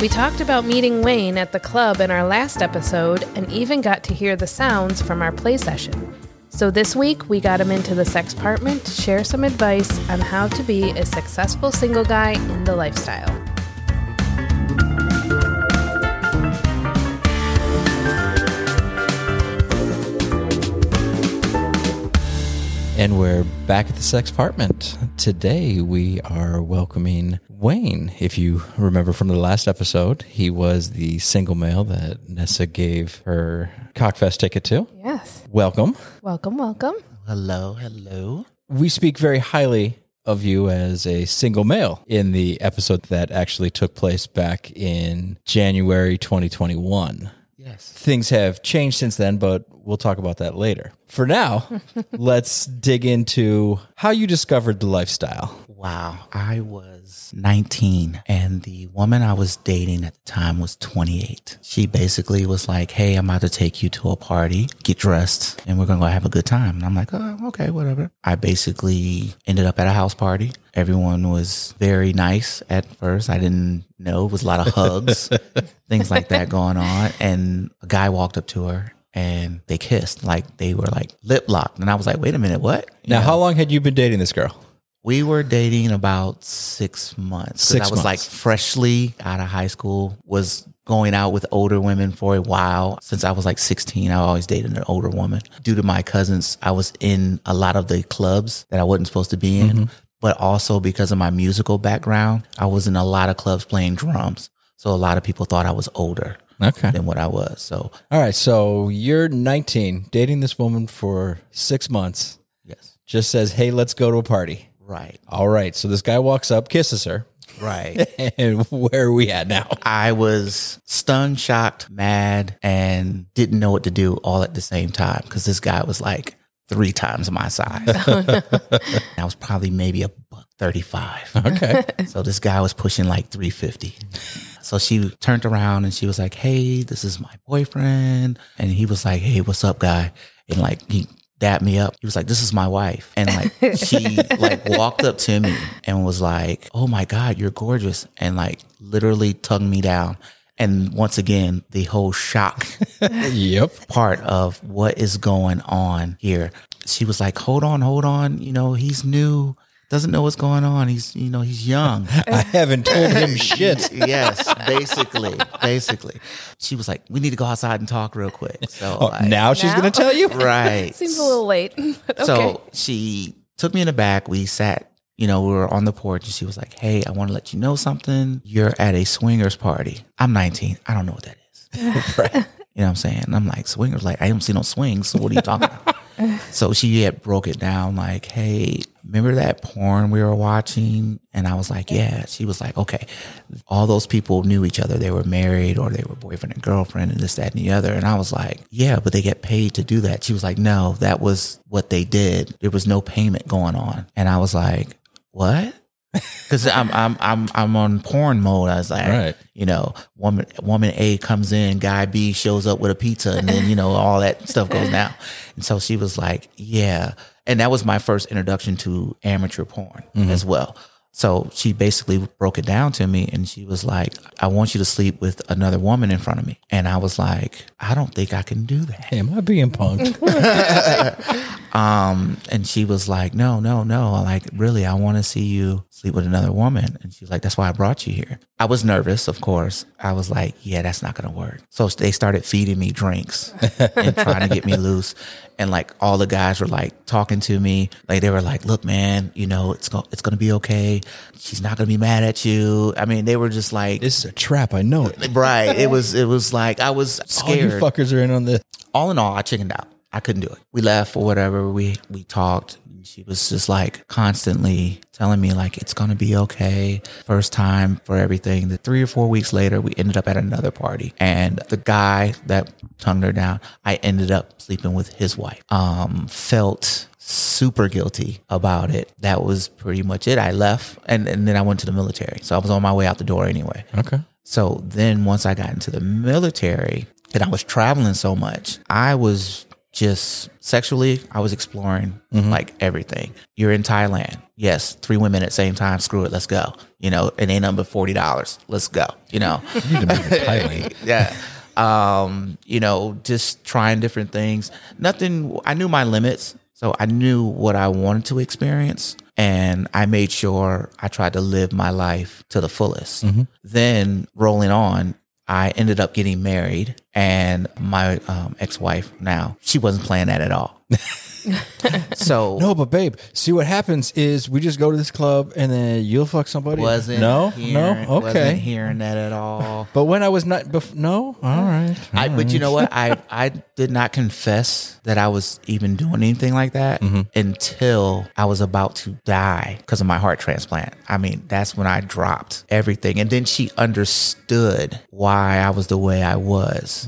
We talked about meeting Wayne at the club in our last episode and even got to hear the sounds from our play session. So this week, we got him into the sexpartment to share some advice on how to be a successful single guy in the lifestyle. And we're back at the sexpartment. Today we are welcoming Wayne. If you remember from the last episode, he was the single male that Nessa gave her Cockfest ticket to. Yes. Welcome. Welcome, welcome. Hello, hello. We speak very highly of you as a single male in the episode that actually took place back in January 2021. Yes. Things have changed since then, but we'll talk about that later. For now, let's dig into how you discovered the lifestyle. Wow. I was 19 and the woman I was dating at the time was 28. She basically was like, Hey, I'm about to take you to a party, get dressed, and we're going to go have a good time. And I'm like, Oh, okay, whatever. I basically ended up at a house party. Everyone was very nice at first. I didn't know it was a lot of hugs, things like that going on. And a guy walked up to her and they kissed like they were like lip locked. And I was like, wait a minute, what? You Now, know? how long had you been dating this girl? We were dating about six months. Six I was like freshly out of high school, was going out with older women for a while. Since I was like 16, I always dated an older woman. Due to my cousins, I was in a lot of the clubs that I wasn't supposed to be in. Mm-hmm. But also because of my musical background, I was in a lot of clubs playing drums. So a lot of people thought I was older Okay. than what I was. So All right. So you're 19, dating this woman for six months, yes, just says, Hey, let's go to a party. Right, All right. So this guy walks up, kisses her. right. And where are we at now? I was stunned, shocked, mad, and didn't know what to do all at the same time because this guy was like three times my size. I was probably maybe a buck 35. Okay. So this guy was pushing like 350. So she turned around and she was like, Hey, this is my boyfriend. And he was like, Hey, what's up, guy? And like, he dapped me up. He was like, This is my wife. And like, she like walked up to me and was like, Oh my God, you're gorgeous. And like, literally tugged me down. And once again, the whole shock yep. part of what is going on here. She was like, "Hold on, hold on. You know, he's new, doesn't know what's going on. He's, you know, he's young." I haven't told him shit. yes, basically, basically. She was like, "We need to go outside and talk real quick." So Oh, like, now she's Now? going to tell you? right. Seems a little late. but okay. So she took me in the back. We sat, you know, we were on the porch and she was like, Hey, I want to let you know something. You're at a swingers party. I'm 19. I don't know what that is. Right. You know what I'm saying? And I'm like, swingers, like, I don't see no swings. So what are you talking about? So she had broke it down like, hey, remember that porn we were watching? And I was like, yeah. She was like, okay. All those people knew each other. They were married or they were boyfriend and girlfriend and this, that, and the other. And I was like, yeah, but they get paid to do that. She was like, no, that was what they did. There was no payment going on. And I was like, what? Cause I'm, I'm, I'm, I'm on porn mode. I was like, Right. you know, woman, woman A comes in, guy B shows up with a pizza and then, you know, all that stuff goes down. And so she was like, yeah. And that was my first introduction to amateur porn mm-hmm. as well. So she basically broke it down to me and she was like, I want you to sleep with another woman in front of me. And I was like, I don't think I can do that. Am I being punked? Um, and she was like, no, no, no. Like, really, I want to see you sleep with another woman. And she's like, that's why I brought you here. I was nervous, of course. I was like, yeah, that's not going to work. So they started feeding me drinks and trying to get me loose. And like all the guys were like talking to me. Like they were like, look, man, you know, it's going, it's going to be okay. She's not going to be mad at you. I mean, they were just like, This is a trap. I know it. right. It was, it was like, I was All you scared fuckers are in on this. all in all, I chickened out. I couldn't do it. We left or whatever. We we talked. She was just like constantly telling me like it's gonna be okay. First time for everything. The three or four weeks later, we ended up at another party, and the guy that tongued her down, I ended up sleeping with his wife. Um, felt super guilty about it. That was pretty much it. I left, and and then I went to the military. So I was on my way out the door anyway. Okay. So then once I got into the military and I was traveling so much, I was just sexually, I was exploring like everything. You're in Thailand. Yes, three women at the same time. Screw it. Let's go. You know, it ain't number $40. Let's go. You know, You need to make Thailand. yeah. Um, you know, just trying different things. Nothing, I knew my limits. So I knew what I wanted to experience. And I made sure I tried to live my life to the fullest. Then rolling on, I ended up getting married, and my um, ex wife now, she wasn't playing that at all. so No, but babe, see what happens is we just go to this club and then you'll fuck somebody. wasn't no, hearing, no, okay. wasn't hearing that at all. But when I was not, bef- no, all right. I, but you know what? I, I did not confess that I was even doing anything like that until I was about to die because of my heart transplant. I mean, that's when I dropped everything. And then she understood why I was the way I was.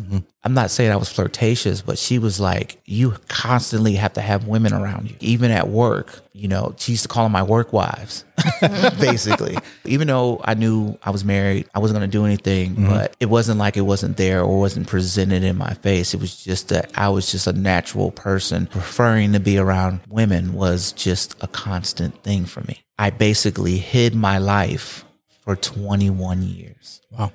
I'm not saying I was flirtatious, but she was like, you constantly have to have women around you, even at work. You know, she used to call them my work wives, basically. Even though I knew I was married, I wasn't going to do anything, mm-hmm. but it wasn't like it wasn't there or wasn't presented in my face. It was just that I was just a natural person. Preferring to be around women was just a constant thing for me. I basically hid my life for 21 years Wow.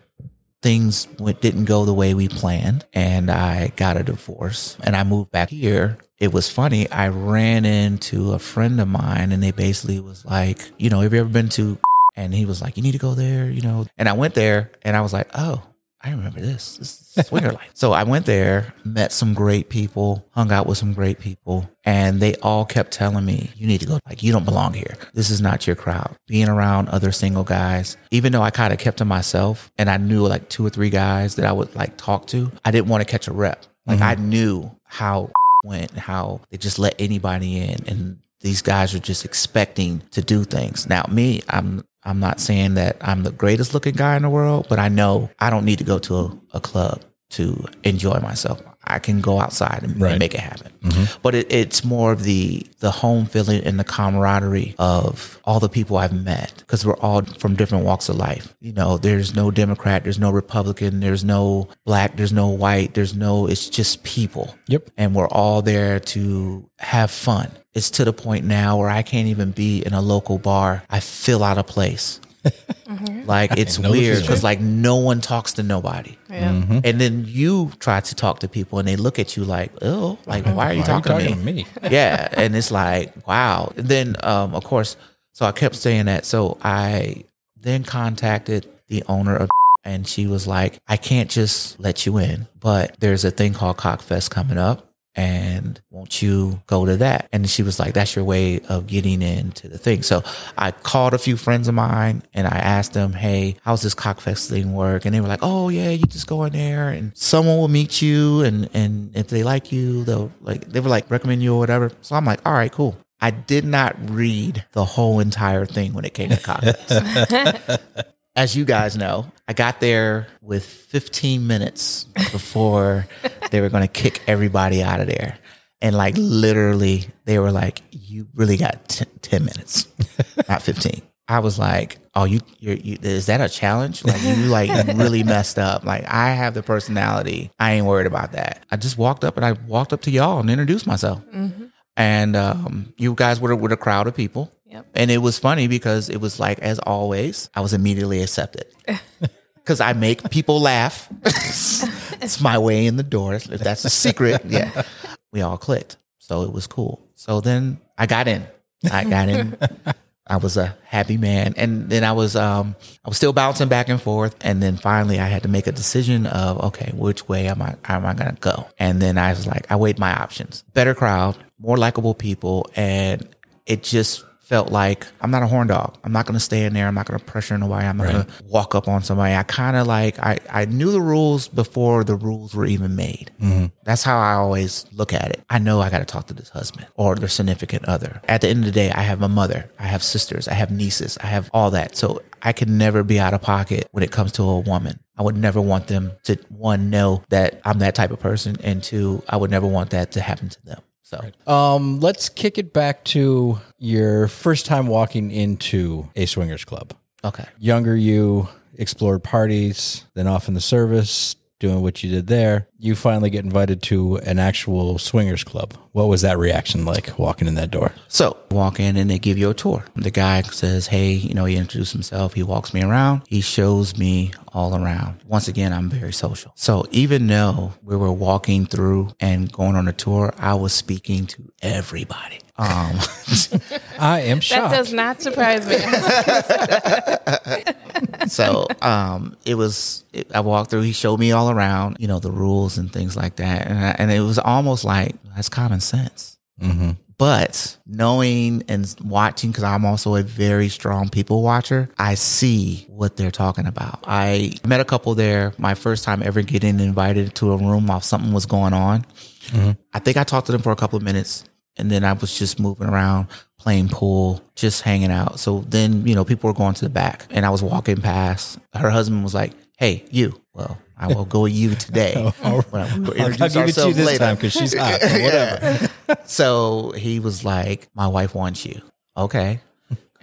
Things went, didn't go the way we planned and I got a divorce and I moved back here. It was funny. I ran into a friend of mine and they basically was like, you know, have you ever been to, and he was like, you need to go there, you know, and I went there and I was like, oh, I remember this. This is swinger life. So I went there, met some great people, hung out with some great people, and they all kept telling me, you need to go. Like, you don't belong here. This is not your crowd. Being around other single guys, even though I kind of kept to myself and I knew like two or three guys that I would like talk to, I didn't want to catch a rep. Like, I mm-hmm. knew how went, how they just let anybody in. And these guys are just expecting to do things. Now, me, I'm I'm not saying that I'm the greatest looking guy in the world, but I know I don't need to go to a, a club to enjoy myself. I can go outside and, and make it happen. Mm-hmm. But it, it's more of the the home feeling and the camaraderie of all the people I've met because we're all from different walks of life. You know, there's no Democrat, there's no Republican, there's no black, there's no white, there's no. It's just people Yep. and we're all there to have fun. It's to the point now where I can't even be in a local bar. I feel out of place. Like it's weird because like no one talks to nobody. Yeah. And then you try to talk to people and they look at you like, oh, like why are you Why talking, talking to to me? me? yeah. And it's like, wow. And then um of course, so I kept saying that. So I then contacted the owner of and she was like, I can't just let you in, but there's a thing called Cockfest coming up. And won't you go to that? And she was like, that's your way of getting into the thing. So I called a few friends of mine and I asked them, Hey, how's this Cockfest thing work? And they were like, Oh yeah, you just go in there and someone will meet you. And, and if they like you, they'll like, they were like recommend you or whatever. So I'm like, all right, cool. I did not read the whole entire thing when it came to Cockfest as you guys know, I got there with 15 minutes before they were going to kick everybody out of there. And like literally, they were like, "You really got t- 10 minutes, not 15." I was like, "Oh, you, you is that a challenge? Like you like really messed up. Like I have the personality. I ain't worried about that. I just walked up and I walked up to y'all and introduced myself. Mm-hmm. And um, you guys were with a crowd of people. Yep. And it was funny because it was like, as always, I was immediately accepted. Because I make people laugh. it's my way in the door. That's a secret, yeah. We all clicked. So it was cool. So then I got in. I got in. I was a happy man. And then I was um I was still bouncing back and forth. And then finally I had to make a decision of okay, which way am I am I gonna go? And then I was like, I weighed my options. Better crowd, more likable people, and it just felt like I'm not a horn dog. I'm not going to stay in there. I'm not going to pressure nobody. I'm not Right. going to walk up on somebody. I kind of like, I, I knew the rules before the rules were even made. Mm-hmm. That's how I always look at it. I know I got to talk to this husband or their significant other. At the end of the day, I have a mother, I have sisters, I have nieces, I have all that. So I can never be out of pocket when it comes to a woman. I would never want them to, one, know that I'm that type of person. And two, I would never want that to happen to them. So Um, let's kick it back to your first time walking into a swingers club. okay. Younger you explored parties, then off in the service, doing what you did there. You finally get invited to an actual swingers club. What was that reaction like walking in that door? So walk in and they give you a tour. The guy says, Hey, you know, he introduces himself. He walks me around. He shows me all around. Once again, I'm very social. So even though we were walking through and going on a tour, I was speaking to everybody. Um, I am shocked. That does not surprise me. so um, it was, it, I walked through, he showed me all around, you know, the rules and things like that. And, I, and it was almost like, that's common sense. hmm But knowing and watching, because I'm also a very strong people watcher, I see what they're talking about. I met a couple there, my first time ever getting invited to a room while something was going on. I think I talked to them for a couple of minutes and then I was just moving around, playing pool, just hanging out. So then, you know, people were going to the back and I was walking past. Her husband was like, Hey, you. Well, I will go with you today. We'll I'll, give it to you this later. time because she's hot. Whatever. So he was like, My wife wants you. Okay.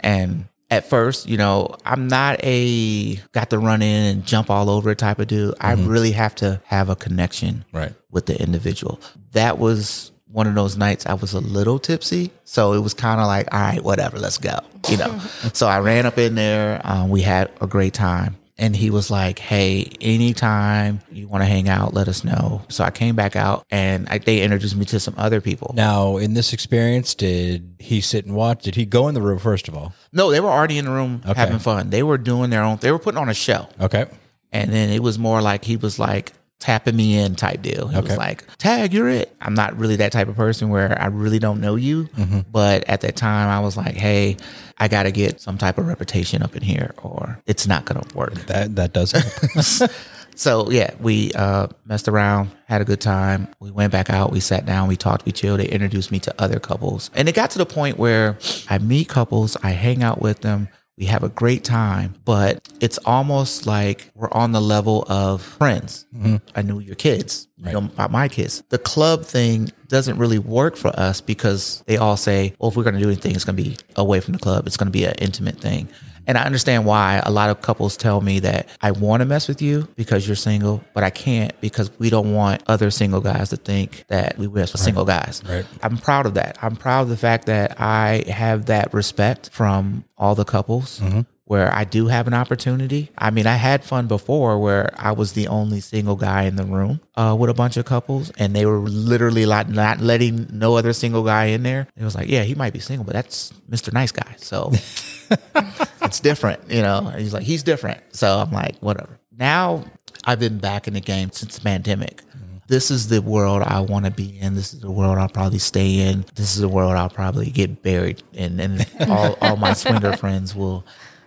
And at first, you know, I'm not a got to run in and jump all over type of dude. I mm-hmm. really have to have a connection Right. with the individual. That was one of those nights I was a little tipsy. So it was kind of like, all right, whatever, let's go. You know, so I ran up in there. Um, we had a great time. And he was like, hey, anytime you want to hang out, let us know. So I came back out and I, they introduced me to some other people. Now, in this experience, did he sit and watch? Did he go in the room first of all? No, they were already in the room Okay. having fun. They were doing their own, they were putting on a show. Okay. And then it was more like he was like tapping me in type deal. He Okay. was like, Tag, you're it. I'm not really that type of person where I really don't know you. Mm-hmm. But at that time, I was like, hey, I got to get some type of reputation up in here or it's not going to work. That that does help. So yeah, we uh, messed around, had a good time. We went back out, we sat down, we talked, we chilled. They introduced me to other couples, and it got to the point where I meet couples, I hang out with them, we have a great time, but it's almost like we're on the level of friends. Mm-hmm. I knew your kids, you know about my kids. The club thing doesn't really work for us because they all say, "Well, if we're going to do anything, it's going to be away from the club. It's going to be an intimate thing." And I understand why a lot of couples tell me that I want to mess with you because you're single, but I can't because we don't want other single guys to think that we mess with single guys. Right. I'm proud of that. I'm proud of the fact that I have that respect from all the couples. Where I do have an opportunity. I mean, I had fun before where I was the only single guy in the room uh, with a bunch of couples, and they were literally like not letting no other single guy in there. It was like, yeah, he might be single, but that's Mr. Nice Guy. So it's different, you know. And he's like, he's different. So I'm like, whatever. Now I've been back in the game since the pandemic. Mm-hmm. This is the world I want to be in. This is the world I'll probably stay in. This is the world I'll probably get buried in. And all, all my swinger friends will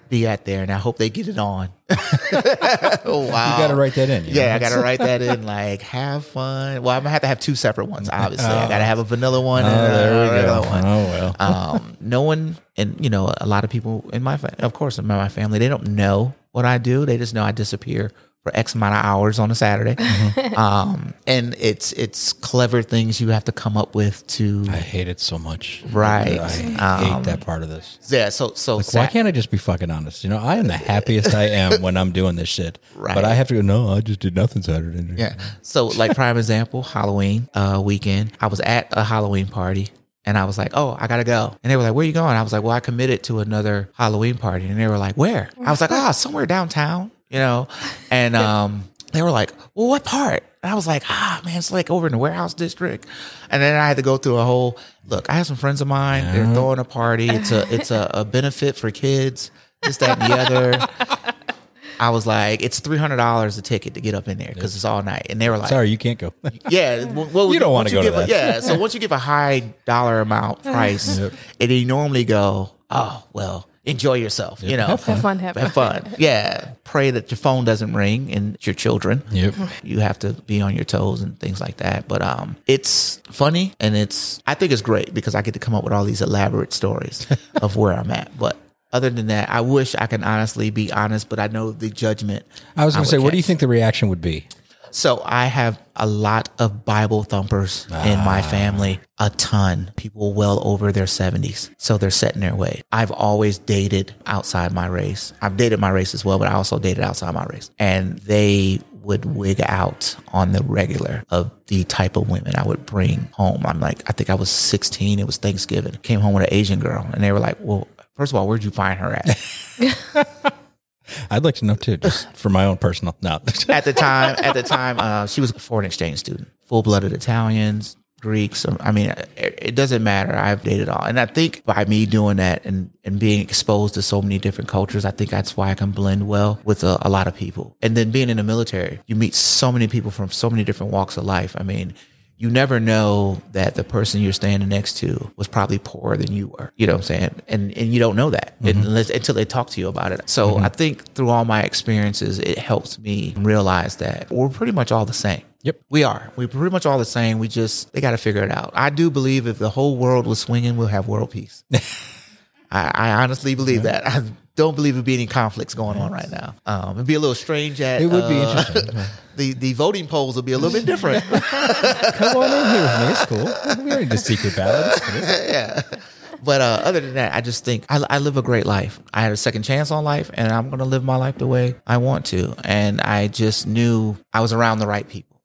be at there. And I hope they get it on. oh, wow. You got to write that in. you know? Yeah, I gotta write that in. Like, have fun. Well, I'm gonna have to have two separate ones. Obviously, I gotta have a vanilla one Oh, and a regular one Oh well. um, no one, and you know, a lot of people in my, of course, in my family, they don't know what I do. They just know I disappear for X amount of hours on a Saturday. um, and it's it's clever things you have to come up with to, I hate it so much. Right. I hate Um, that part of this. yeah. So so Why Sat- can't I just be fucking honest? You know, I am the happiest I am when I'm doing this shit. Right. But I have to go, no, I just did nothing Saturday. Yeah. So, like prime example, Halloween uh, weekend. I was at a Halloween party. And I was like, oh, I gotta go. And they were like, where you going? I was like, well, I committed to another Halloween party. And they were like, where? I was like, oh, somewhere downtown, you know? And um, They were like, well, what part? And I was like, ah, man, it's like over in the warehouse district. And then I had to go through a whole look. I have some friends of mine. They're throwing a party. It's a it's a, a benefit for kids. This, that, and the other. I was like, it's three hundred dollars a ticket to get up in there because it's all night. And they were like, Sorry, you can't go. yeah, well, You don't wanna once go to give a- Yeah, so once you give a high dollar amount price, and you normally go, oh well, enjoy yourself. You know, Have Have fun, have have fun. Yeah, pray that your phone doesn't ring and it's your children. Yep. You have to be on your toes and things like that. But um, it's funny and it's I think it's great because I get to come up with all these elaborate stories of where I'm at. But other than that, I wish I can honestly be honest, but I know the judgment. I was going to would say, what do you think the reaction would be? So I have a lot of Bible thumpers in my ah. family, a ton. People well over their 70s. So they're set in their way. I've always dated outside my race. I've dated my race as well, but I also dated outside my race. And they would wig out on the regular of the type of women I would bring home. I'm like, I think I was 16. It was Thanksgiving. Came home with an Asian girl and they were like, well, first of all, where'd you find her at? I'd like to know too, just for my own personal. No. at the time, at the time, uh, she was a foreign exchange student, full blooded Italians, Greeks. I mean, it, it doesn't matter. I've dated all, and I think by me doing that and and being exposed to so many different cultures, I think that's why I can blend well with a, a lot of people. And then being in the military, you meet so many people from so many different walks of life. I mean. You never know that the person you're standing next to was probably poorer than you were. You know what I'm saying? And and you don't know that mm-hmm. unless, until they talk to you about it. So mm-hmm. I think through all my experiences, it helps me realize that we're pretty much all the same. Yep. We are. We're pretty much all the same. We just they got to figure it out. I do believe if the whole world was swinging, we'll have world peace. I, I honestly believe that. I don't believe there'd be any conflicts going on right now. Um, it'd be a little strange. At It would be uh, interesting. the the voting polls will be a little bit different. Come on in here with me. It's cool. We already did secret ballot. It's cool. yeah. But uh, other than that, I just think I, I live a great life. I had a second chance on life, and I'm going to live my life the way I want to. And I just knew I was around the right people,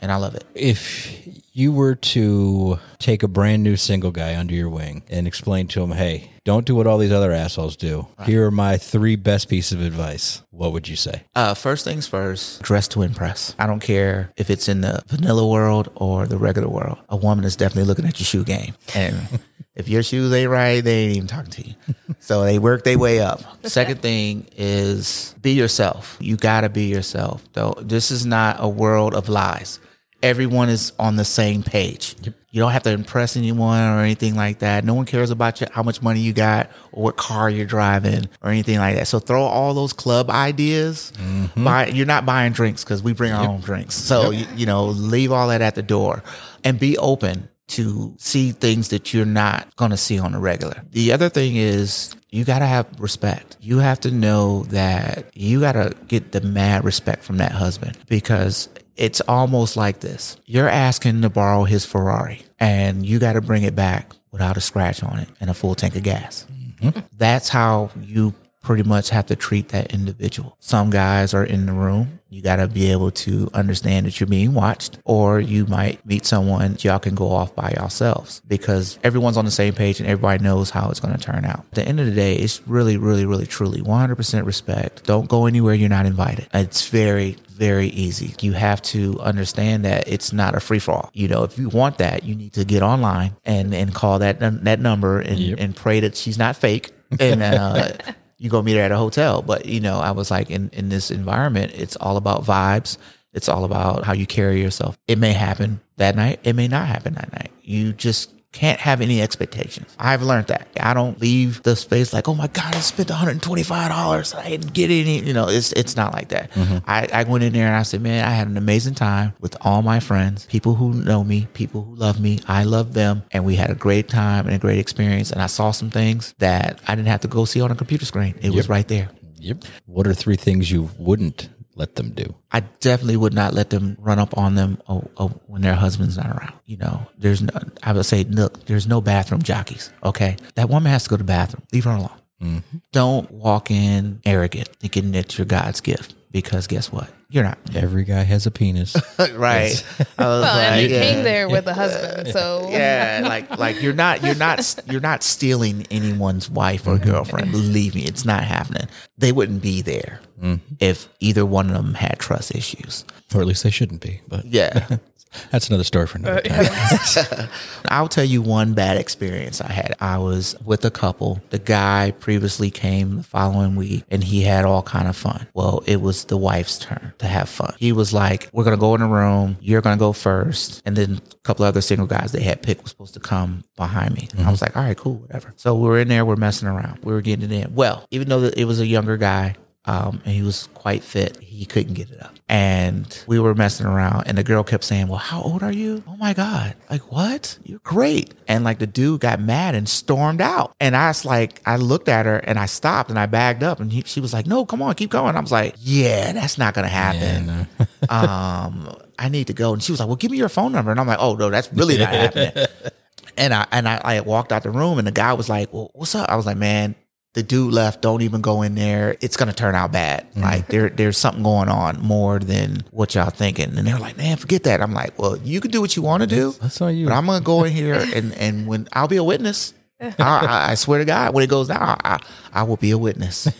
and I love it. If you were to take a brand new single guy under your wing and explain to him, hey, don't do what all these other assholes do. Here are my three best pieces of advice. What would you say? Uh, first things first, dress to impress. I don't care if it's in the vanilla world or the regular world. A woman is definitely looking at your shoe game. And if your shoes ain't right, they ain't even talking to you. So they work their way up. Second thing is be yourself. You got to be yourself. Though this is not a world of lies. Everyone is on the same page. You don't have to impress anyone or anything like that. No one cares about you, how much money you got or what car you're driving or anything like that. So throw all those club ideas. Mm-hmm. Buy, you're not buying drinks because we bring our own drinks. So you, you know, leave all that at the door and be open to see things that you're not going to see on the regular. The other thing is you got to have respect. You have to know that you got to get the mad respect from that husband because it's almost like this. You're asking to borrow his Ferrari and you got to bring it back without a scratch on it and a full tank of gas. Mm-hmm. That's how you pretty much have to treat that individual. Some guys are in the room. You got to be able to understand that you're being watched, or you might meet someone y'all can go off by yourselves because everyone's on the same page and everybody knows how it's going to turn out. At the end of the day, it's really, really, really, truly 100% respect. Don't go anywhere you're not invited. It's very, very easy. You have to understand that it's not a free for all. You know, if you want that, you need to get online and and call that that number and and pray that she's not fake. And uh, you go meet her at a hotel. But you know, I was like, in in this environment, it's all about vibes. It's all about how you carry yourself. It may happen that night. It may not happen that night. You just can't have any expectations. I've learned that. I don't leave the space like, oh my God, I spent $125. I didn't get any. You know, it's it's not like that. Mm-hmm. I, I went in there and I said, man, I had an amazing time with all my friends, people who know me, people who love me. I love them. And we had a great time and a great experience. And I saw some things that I didn't have to go see on a computer screen. It was right there. Yep. What are three things you wouldn't let them do? I definitely would not let them run up on them uh, uh, when their husband's not around. You know, there's no, I would say, look, there's no bathroom jockeys. Okay. That woman has to go to the bathroom. Leave her alone. Don't walk in arrogant thinking that you're God's gift. Because guess what? You're not Every guy has a penis. right. I was Well, and you yeah. came there with a husband, so yeah, like like you're not you're not you're not stealing anyone's wife or mm-hmm. girlfriend. Believe me, it's not happening. They wouldn't be there mm-hmm. if either one of them had trust issues. or at least they shouldn't be. But Yeah. that's another story for another uh, time. I'll tell you one bad experience I had. I was with a couple. The guy previously came the following week and he had all kind of fun. Well, it was the wife's turn to have fun. He was like, we're going to go in the room. You're going to go first. And then a couple other single guys they had picked was supposed to come behind me. And I was mm-hmm. like, all right, cool, whatever. So we're in there. We're messing around. We were getting it in. Well, even though it was a younger guy, um, and he was quite fit. He couldn't get it up. And we were messing around, and the girl kept saying, Well, how old are you? Oh my God. Like, what? You're great. And like the dude got mad and stormed out. And I was like, I looked at her and I stopped and I bagged up, and he, she was like, No, come on, keep going. I was like, Yeah, that's not going to happen. um, I need to go. And she was like, Well, give me your phone number. And I'm like, Oh, no, that's really not happening. And I and I, I walked out the room, and the guy was like, "Well, what's up?" I was like, "Man, the dude left. Don't even go in there. It's gonna turn out bad. Mm-hmm. Like there, there's something going on more than what y'all thinking." And they're like, "Man, forget that." I'm like, "Well, you can do what you want to do, That's not you. but I'm gonna go in here and and when I'll be a witness. I, I, swear to God, when it goes down, I, I, I will be a witness."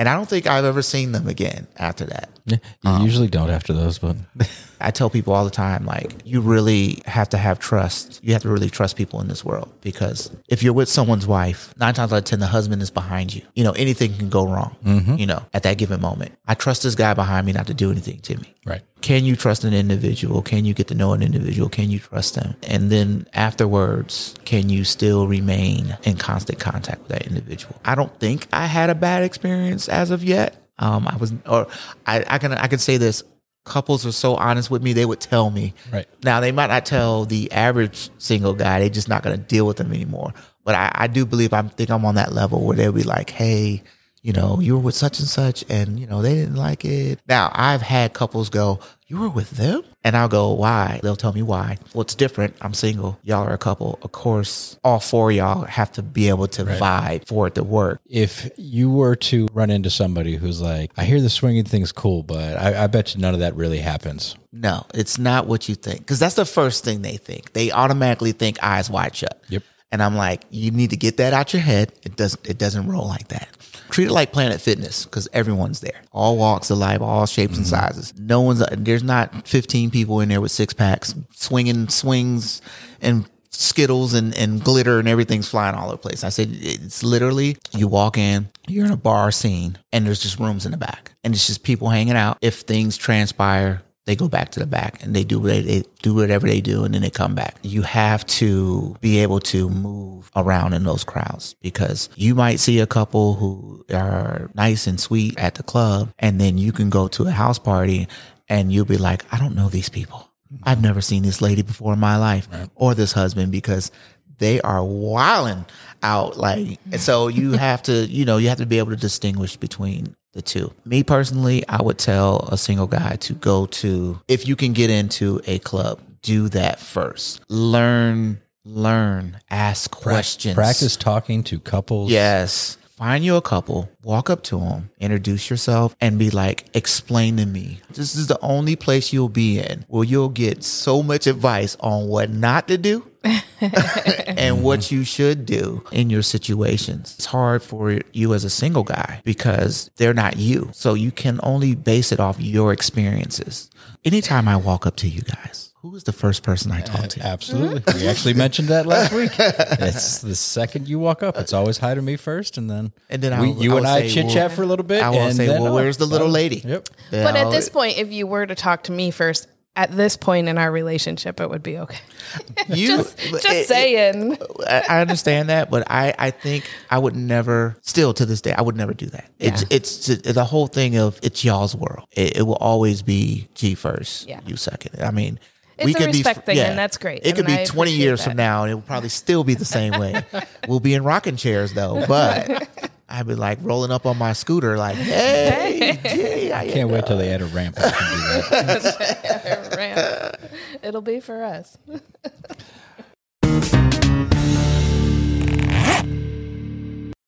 And I don't think I've ever seen them again after that. You um, usually don't after those, but I tell people all the time, like, you really have to have trust. You have to really trust people in this world because if you're with someone's wife, nine times out of 10, the husband is behind you. You know, anything can go wrong, you know, at that given moment. I trust this guy behind me not to do anything to me. right. Can you trust an individual? Can you get to know an individual? Can you trust them? And then afterwards, can you still remain in constant contact with that individual? I don't think I had a bad experience as of yet. Um, I was, or I, I can, I can say this. Couples are so honest with me; they would tell me. Right. Now they might not tell the average single guy; they're just not going to deal with them anymore. But I, I do believe I think I'm on that level where they'll be like, "Hey, you know, you were with such and such, and you know they didn't like it." Now I've had couples go, "You were with them," and I'll go, "Why?" They'll tell me why. Well, it's different. I'm single. Y'all are a couple. Of course, all four of y'all have to be able to vibe for it to work. If you were to run into somebody who's like, I hear the swinging thing's cool, but I, I bet you none of that really happens. No, it's not what you think. Because that's the first thing they think. They automatically think eyes wide shut. Yep. And I'm like, you need to get that out your head. It doesn't. It doesn't roll like that. Treat it like Planet Fitness because everyone's there. All walks of life, all shapes and mm-hmm. sizes. No one's. There's not 15 people in there with six packs swinging swings and skittles and, and glitter and everything's flying all over the place. I said it's literally you walk in, you're in a bar scene, and there's just rooms in the back, and it's just people hanging out. If things transpire, they go back to the back and they do what they, they do whatever they do and then they come back. You have to be able to move around in those crowds because you might see a couple who are nice and sweet at the club and then you can go to a house party and you'll be like, I don't know these people. I've never seen this lady before in my life or this husband because they are wilding out like so you have to you know you have to be able to distinguish between the two me personally i would tell a single guy to go to if you can get into a club do that first learn learn ask questions Practice talking to couples. Yes. Find you a couple, walk up to them, introduce yourself, and be like, explain to me. This is the only place you'll be in where you'll get so much advice on what not to do and what mm-hmm. you should do in your situations. It's hard for you as a single guy because they're not you. So you can only base it off your experiences. Anytime I walk up to you guys, who is the first person I talked to? Absolutely. We actually mentioned that last week. It's the second you walk up, it's always hi to me first, and then And then I'll, you I and will I say, chit chat well, for a little bit. I will and say, then, well, oh, where's the little well, lady? Yep. You But at this point, if you were to talk to me first, at this point in our relationship, it would be okay. you, Just, just it- saying. I I understand that, but I, I think I would never, still to this day, I would never do that. It's, it's the whole thing of it's y'all's world. It, it will always be G first, Yeah. you second. I mean, It's a respect thing, and that's great, It could and be I 20 appreciate years from now, and it will probably still be the same way. we'll be in rocking chairs though, but I'd be like rolling up on my scooter, like, hey, G, how you Can't wait till they add a ramp. I can do that. Ramp. It'll be for us.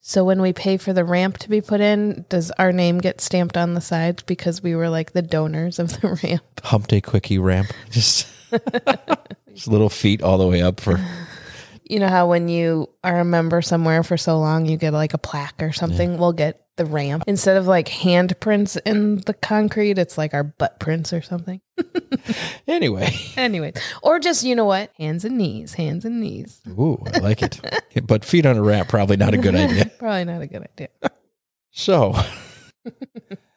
So when we pay for the ramp to be put in, does our name get stamped on the sides because we were like the donors of the ramp? Hump day quickie ramp. Just, just little feet all the way up for. You know how when you are a member somewhere for so long, you get like a plaque or something? We'll get the ramp. Instead of like handprints in the concrete, it's like our butt prints or something. Anyway. Anyways, or just, you know what? Hands and knees, hands and knees. Ooh, I like it. but feet on a ramp, probably not a good idea. Probably not a good idea. So,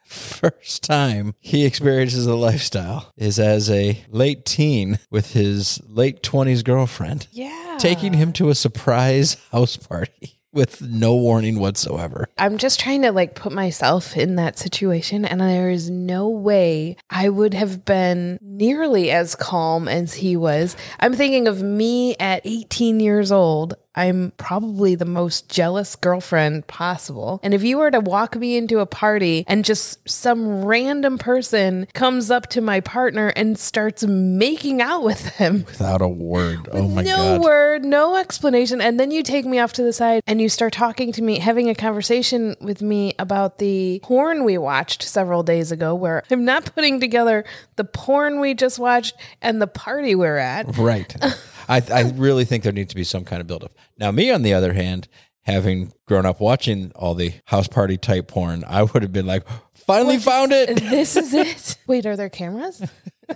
first time he experiences the lifestyle is as a late teen with his late 20s girlfriend, Yeah. taking him to a surprise house party with no warning whatsoever. I'm just trying to like put myself in that situation, and there is no way I would have been nearly as calm as he was. I'm thinking of me at 18 years old. I'm probably the most jealous girlfriend possible. And if you were to walk me into a party and just some random person comes up to my partner and starts making out with him, Without a word. Oh my no God. word, no explanation. And then you take me off to the side and you start talking to me, having a conversation with me about the porn we watched several days ago, where I'm not putting together the porn we just watched and the party we're at. Right. I, I really think there needs to be some kind of buildup. Now, me, on the other hand, having grown up watching all the house party type porn, I would have been like, finally found it. This is it. Wait, are there cameras?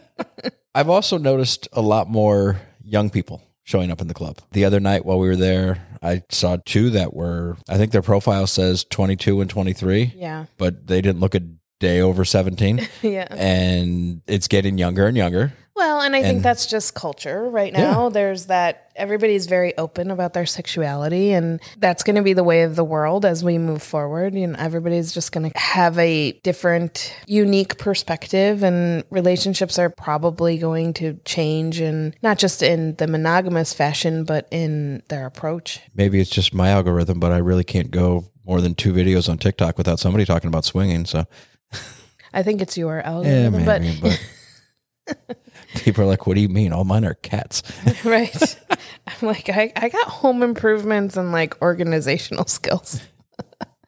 I've also noticed a lot more young people showing up in the club. The other night while we were there, I saw two that were, I think their profile says 22 and 23, Yeah. but they didn't look a day over 17. Yeah. and it's getting younger and younger. Well, and I think And- that's just culture right now. There's that everybody's very open about their sexuality, and that's going to be the way of the world as we move forward. You know, everybody's just going to have a different, unique perspective, and relationships are probably going to change, and not just in the monogamous fashion, but in their approach. Maybe it's just my algorithm, but I really can't go more than two videos on TikTok without somebody talking about swinging. So, I think it's your yeah, algorithm, maybe, but people are like, what do you mean? All mine are cats. right. I'm like, I, I got home improvements and like organizational skills.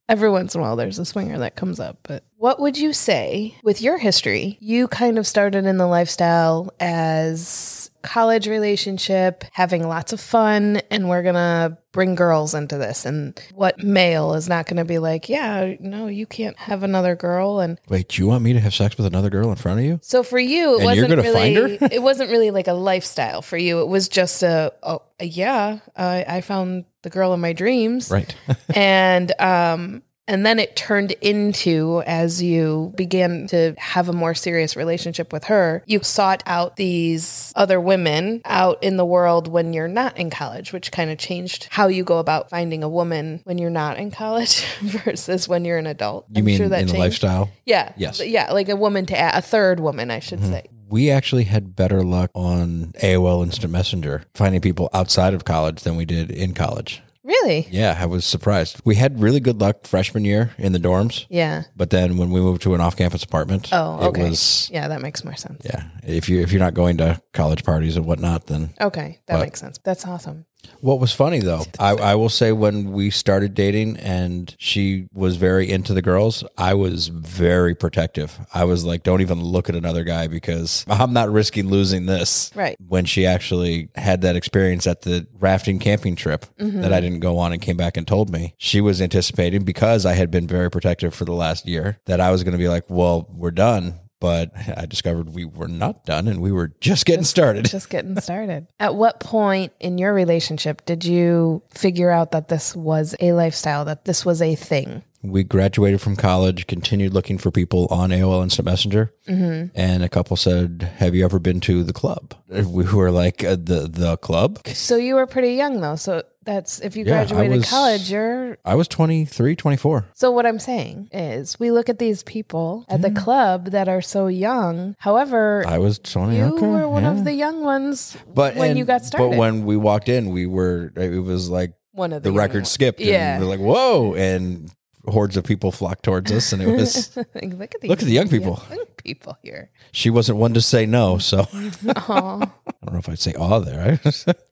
Every once in a while, there's a swinger that comes up. But what would you say with your history? You kind of started in the lifestyle as college relationship, having lots of fun, and we're gonna bring girls into this. And what male is not gonna be like, yeah, no, you can't have another girl. And Wait, do you want me to have sex with another girl in front of you? so for you, it And you're wasn't really. her? it wasn't really like a lifestyle for you. It was just a, a yeah. I, I found the girl of my dreams, Right. and um, and then it turned into as you began to have a more serious relationship with her, you sought out these other women out in the world when you're not in college, which kind of changed how you go about finding a woman when you're not in college versus when you're an adult. You mean in the lifestyle? Yeah. Yes. Yeah, like a woman to add, a third woman, I should mm-hmm. say. We actually had better luck on AOL Instant Messenger finding people outside of college than we did in college. Really? Yeah, I was surprised. We had really good luck freshman year in the dorms, Yeah. but then when we moved to an off-campus apartment, Oh, okay. it was yeah, that makes more sense. yeah. If you if you're not going to college parties and whatnot, then Okay, that But- makes sense. That's awesome. What was funny though, I, I will say when we started dating and she was very into the girls, I was very protective. I was like, don't even look at another guy because I'm not risking losing this. Right. When she actually had that experience at the rafting camping trip mm-hmm. that I didn't go on and came back and told me, she was anticipating because I had been very protective for the last year that I was going to be like, well, we're done. But I discovered we were not done and we were just getting started. Just getting started. At what point in your relationship did you figure out that this was a lifestyle, that this was a thing? we graduated from college, continued looking for people on AOL Instant Messenger, Mm-hmm. and a couple said, "Have you ever been to the club?" We were like, uh, "The the club." So you were pretty young though. So that's if you Yeah, I graduated was- college, you're I was 23, 24. So what I'm saying is we look at these people at the club that are so young. However, I was 20. you okay, were one yeah. of the young ones but when and- you got started. But when we walked in, we were it was like one of the, the young record ones. skipped. Yeah. and we're like, "Whoa!" And hordes of people flocked towards us, and it was. Like, look at these Look at the young people. young people here. She wasn't one to say no, so Aw. I don't know if I'd say "aw" there.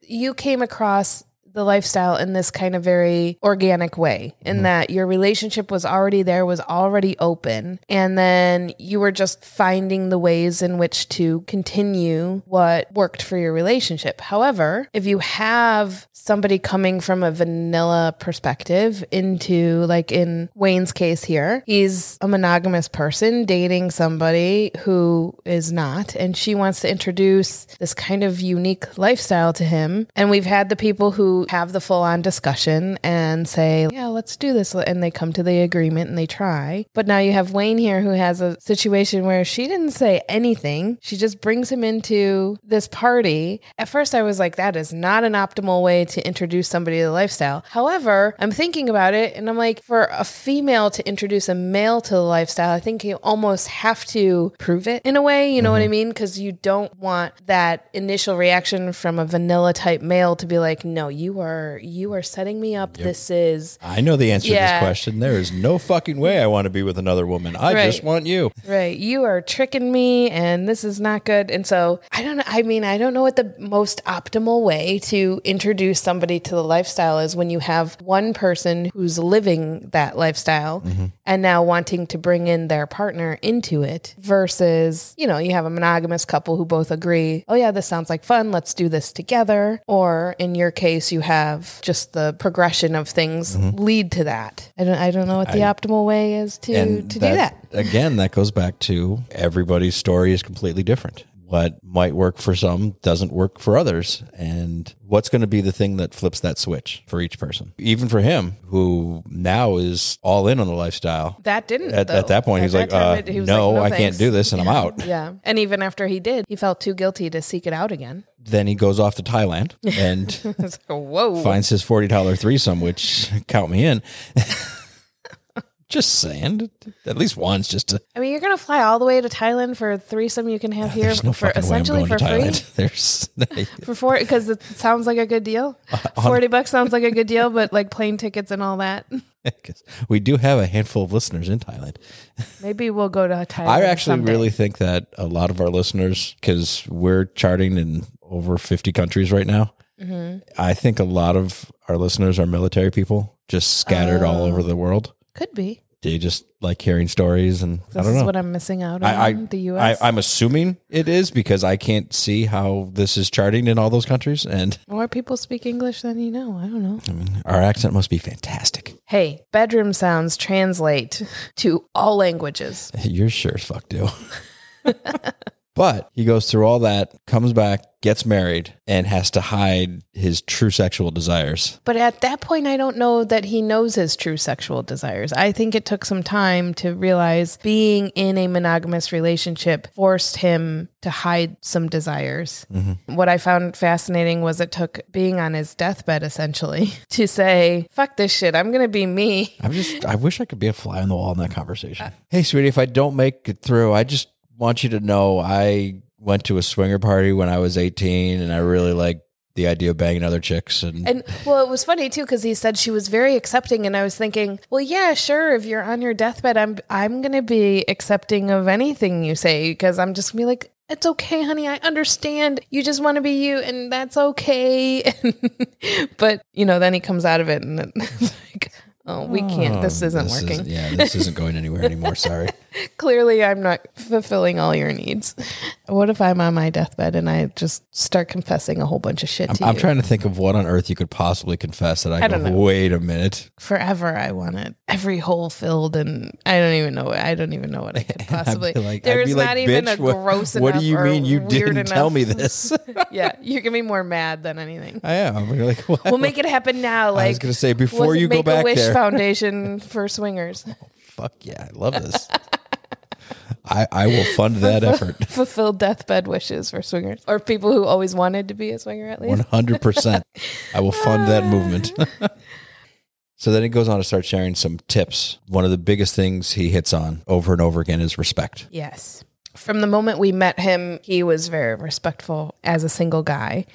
you came across the lifestyle in this kind of very organic way, in mm-hmm. that your relationship was already there, was already open, and then you were just finding the ways in which to continue what worked for your relationship. However, if you have somebody coming from a vanilla perspective into, like in Wayne's case here, he's a monogamous person dating somebody who is not, and she wants to introduce this kind of unique lifestyle to him. And we've had the people who have the full on discussion and say, Yeah, let's do this. And they come to the agreement and they try. But now you have Wayne here who has a situation where she didn't say anything. She just brings him into this party. At first, I was like, That is not an optimal way to introduce somebody to the lifestyle. However, I'm thinking about it and I'm like, for a female to introduce a male to the lifestyle, I think you almost have to prove it in a way. You know what I mm-hmm. mean? Because you don't want that initial reaction from a vanilla type male to be like, no, you are you are setting me up. This is I know the answer to this question. There is no fucking way I want to be with another woman. I Right. just want you. right. You are tricking me, and this is not good. And so I don't. I mean, I don't know what the most optimal way to introduce somebody to the lifestyle is when you have one person who's living that lifestyle mm-hmm. and now wanting to bring in their partner into it versus, you know, you have a monogamous couple who both agree, oh, yeah, this sounds like fun. Let's do this together. Or in your case, you have just the progression of things mm-hmm. lead to that. I don't, I don't know what the optimal way is to, to do that. Again, that goes back to everybody's story is completely different. What might work for some doesn't work for others. And what's going to be the thing that flips that switch for each person? Even for him, who now is all in on the lifestyle. That didn't. At- at that point, he's like, uh, it- he was no, like, I can't do this and I'm out. Yeah, and even after he did, he felt too guilty to seek it out again. Then he goes off to Thailand and like, whoa. finds his $40 threesome, which count me in. just saying, at least once, just to. I mean, you're gonna fly all the way to Thailand for a threesome you can have here There's no for fucking way I'm essentially going for to free. Thailand. There's For four, because it sounds like a good deal. Forty bucks sounds like a good deal, but like plane tickets and all that. 'Cause we do have a handful of listeners in Thailand. Maybe we'll go to Thailand. I actually someday. really think that a lot of our listeners, because we're charting in over 50 countries right now, Mm-hmm. I think a lot of our listeners are military people just scattered all Oh. over the world. Could be. Do you just like hearing stories, and I don't is know. what I'm missing out on. I, I, the I, U.S. I'm assuming it is because I can't see how this is charting in all those countries. And More people speak English than you know. I don't know. I mean, our accent must be fantastic. Hey, bedroom sounds translate to all languages. You're sure as fuck do. but he goes through all that, comes back, gets married, and has to hide his true sexual desires. But at that point, I don't know that he knows his true sexual desires. I think it took some time to realize being in a monogamous relationship forced him to hide some desires. Mm-hmm. What I found fascinating was it took being on his deathbed essentially to say, fuck this shit, I'm going to be me. I'm just, I wish I could be a fly on the wall in that conversation. Uh, hey, sweetie, if I don't make it through, I just want you to know I went to a swinger party when I was 18 and I really like the idea of banging other chicks. And, And well, it was funny too because he said she was very accepting, and I was thinking, well, yeah, sure. If you're on your deathbed, I'm I'm gonna be accepting of anything you say because I'm just gonna be like, it's okay, honey. I understand. You just want to be you, and that's okay. but you know, then he comes out of it, and it's like, oh, we can't. This oh, isn't this working. yeah, this isn't going anywhere anymore. Sorry. Clearly, I'm not fulfilling all your needs. What if I'm on my deathbed and I just start confessing a whole bunch of shit to you? I'm you? trying to think of what on earth you could possibly confess that I, I go, don't know. wait a minute. forever I want it. Every hole filled and I don't even know I don't even know what I could possibly like, I'd there's be like, not even a "Bitch, what- gross What enough What do you or mean you weird didn't tell enough." me this? yeah, you're gonna be more mad than anything. I am. I'm like, what? We'll make it happen now. Like I was to say before was- you go make back a wish there. foundation for swingers. Oh, fuck yeah, I love this. I, I will fund that effort. Fulfill deathbed wishes for swingers. Or people who always wanted to be a swinger at least. 100%. I will fund that movement. so then he goes on to start sharing some tips. One of the biggest things he hits on over and over again is respect. Yes. From the moment we met him, he was very respectful as a single guy.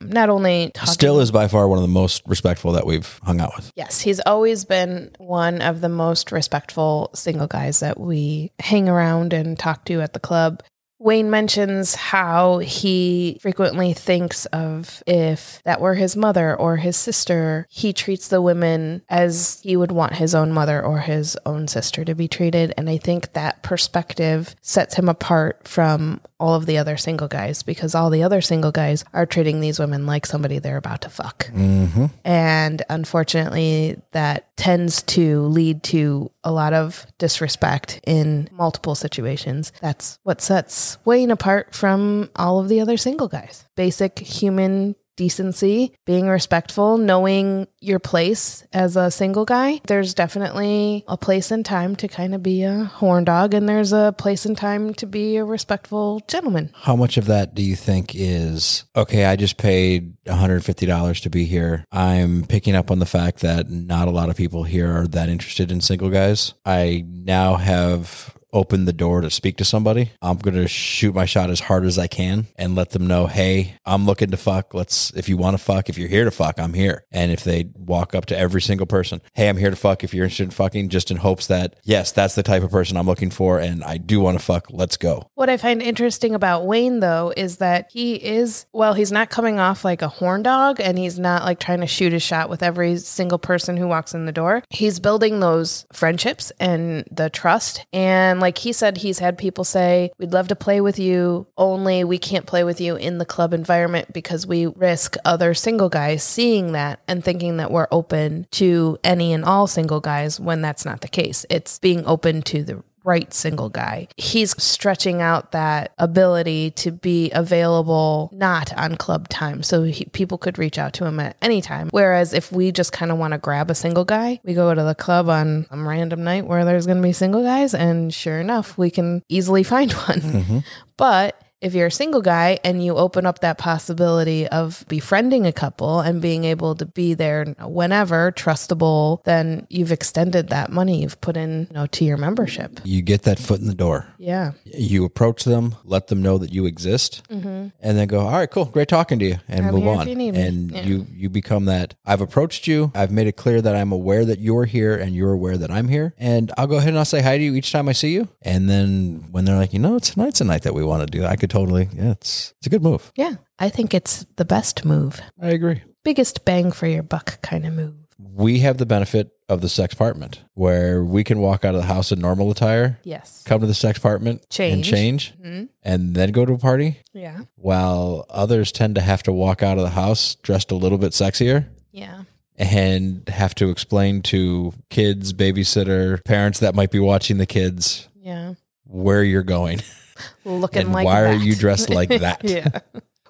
Not only talking Still is by far one of the most respectful that we've hung out with. Yes, he's always been one of the most respectful single guys that we hang around and talk to at the club. Wayne mentions how he frequently thinks of if that were his mother or his sister, he treats the women as he would want his own mother or his own sister to be treated. And I think that perspective sets him apart from all of the other single guys because all the other single guys are treating these women like somebody they're about to fuck. Mm-hmm. And unfortunately, that tends to lead to a lot of disrespect in multiple situations. That's what sets Wayne apart from all of the other single guys. Basic human decency, being respectful, knowing your place as a single guy. There's definitely a place and time to kind of be a horn dog, and there's a place and time to be a respectful gentleman. How much of that do you think is okay? I just paid $150 to be here. I'm picking up on the fact that not a lot of people here are that interested in single guys. I now have opened the door to speak to somebody. I'm going to shoot my shot as hard as I can and let them know, hey, I'm looking to fuck. Let's, if you want to fuck, if you're here to fuck, I'm here. And if they walk up to every single person, hey, I'm here to fuck. If you're interested in fucking, just in hopes that, yes, that's the type of person I'm looking for and I do want to fuck, let's go. What I find interesting about Wayne, though, is that he is, well, he's not coming off like a horn dog and he's not like trying to shoot his shot with every single person who walks in the door. He's building those friendships and the trust. And like he said, he's had people say, We'd love to play with you, only we can't play with you in the club environment because we risk other single guys seeing that and thinking that we're open to any and all single guys when that's not the case. It's being open to the right single guy. He's stretching out that ability to be available not on club time. So he, people could reach out to him at any time. Whereas if we just kind of want to grab a single guy, we go to the club on some random night where there's going to be single guys. And sure enough, we can easily find one. Mm-hmm. But if you're a single guy and you open up that possibility of befriending a couple and being able to be there whenever trustable, then you've extended that money you've put in, you know, to your membership. You get that foot in the door. Yeah. You approach them, let them know that you exist, and then go, all right, cool, great talking to you, and Mm-hmm. I'm move on. you and Yeah. you you become that. I've approached you. I've made it clear that I'm aware that you're here, and you're aware that I'm here. And I'll go ahead and I'll say hi to you each time I see you. And then when they're like, you know, tonight's a night that we want to do, I could totally, yeah, it's it's a good move. Yeah. I think it's the best move. I agree. Biggest bang for your buck kind of move. We have the benefit of the sexpartment where we can walk out of the house in normal attire, Yes. come to the sexpartment, change. and Change. change, Mhm. and then go to a party. Yeah. while others tend to have to walk out of the house dressed a little bit sexier Yeah. and have to explain to kids, babysitter, parents that might be watching the kids Yeah. where you're going Looking and like why are you dressed like that. yeah.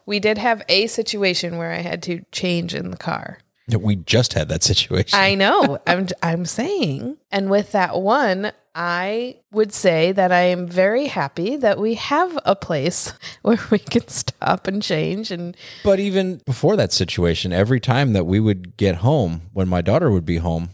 We did have a situation where I had to change in the car. We just had that situation. I know. I'm I'm saying. And with that one, I would say that I am very happy that we have a place where we can stop and change and but even before that situation, every time that we would get home, when my daughter would be home,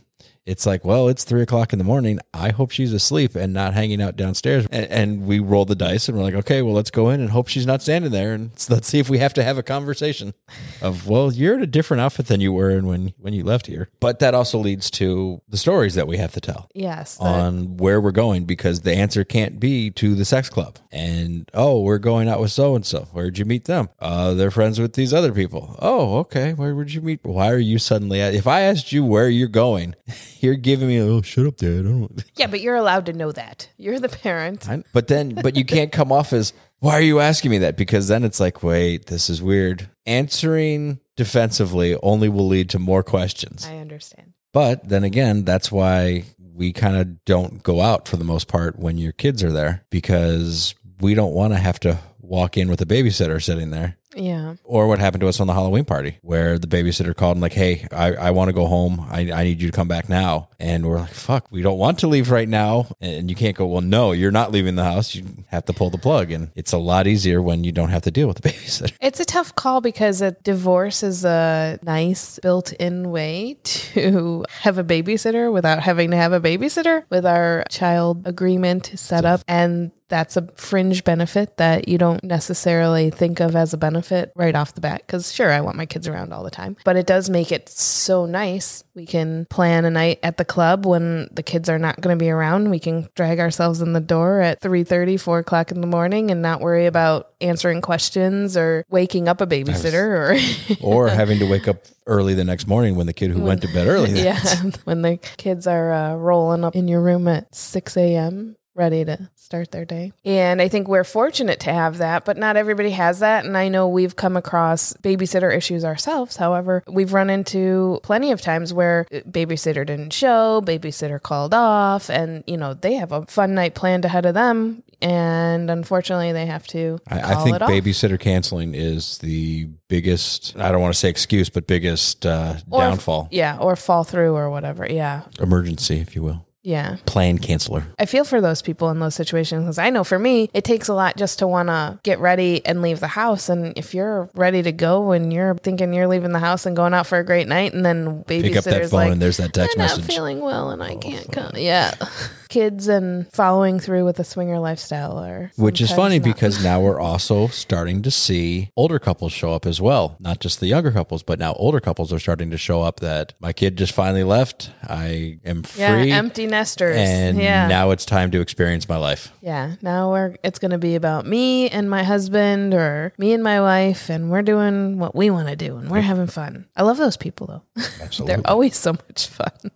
it's like, well, it's three o'clock in the morning. I hope she's asleep and not hanging out downstairs. And, and we roll the dice and we're like, okay, well, let's go in and hope she's not standing there. And let's see if we have to have a conversation of, well, you're in a different outfit than you were in when, when you left here. But that also leads to the stories that we have to tell yes. that- on where we're going because the answer can't be to the sex club. And oh, we're going out with so and so. Where'd you meet them? Uh, they're friends with these other people. Oh, okay. Where would you meet? Why are you suddenly at? If I asked you where you're going, you're giving me a oh, shut up, Dad. I don't. yeah, but you're allowed to know that. You're the parent. I- but then, but you can't come off as why are you asking me that? Because then it's like, wait, this is weird. Answering defensively only will lead to more questions. I understand. But then again, that's why we kind of don't go out for the most part when your kids are there because we don't want to have to walk in with a babysitter sitting there. Yeah. Or what happened to us on the Halloween party where the babysitter called and like, hey, I, I want to go home. I, I need you to come back now. And we're like, fuck, we don't want to leave right now. And you can't go, well, no, you're not leaving the house. You have to pull the plug. And it's a lot easier when you don't have to deal with the babysitter. It's a tough call because a divorce is a nice built in way to have a babysitter without having to have a babysitter with our child agreement set up. And that's a fringe benefit that you don't necessarily think of as a benefit right off the bat. Because sure, I want my kids around all the time, but it does make it so nice. We can plan a night at the club when the kids are not going to be around. We can drag ourselves in the door at 3 4 o'clock in the morning and not worry about answering questions or waking up a babysitter or or having to wake up early the next morning when the kid who went to bed early. yeah, when the kids are uh, rolling up in your room at 6 a.m. ready to start their day. And I think we're fortunate to have that, but not everybody has that. And I know we've come across babysitter issues ourselves. However, we've run into plenty of times where babysitter didn't show, babysitter called off, and you know, they have a fun night planned ahead of them. And unfortunately, they have to. I, I think babysitter canceling is the biggest, I don't want to say excuse, but biggest uh, Or- downfall, Yeah, or fall through or whatever. Yeah. emergency, if you will. Yeah. Plan canceller. I feel for those people in those situations because I know for me, it takes a lot just to want to get ready and leave the house. And if you're ready to go and you're thinking you're leaving the house and going out for a great night, and then Pick up that babysitter's phone like, and there's that text I'm message. Oh, not feeling well and I oh, can't come. Yeah. Kids and following through with a swinger lifestyle or Which is funny not- because now we're also starting to see older couples show up as well. Not just the younger couples, but now older couples are starting to show up that my kid just finally left. I am yeah, free. empty nesters. and yeah. now it's time to experience my life. Yeah, now we're it's going to be about me and my husband or me and my wife and we're doing what we want to do and we're having fun. I love those people though. Absolutely. They're always so much fun.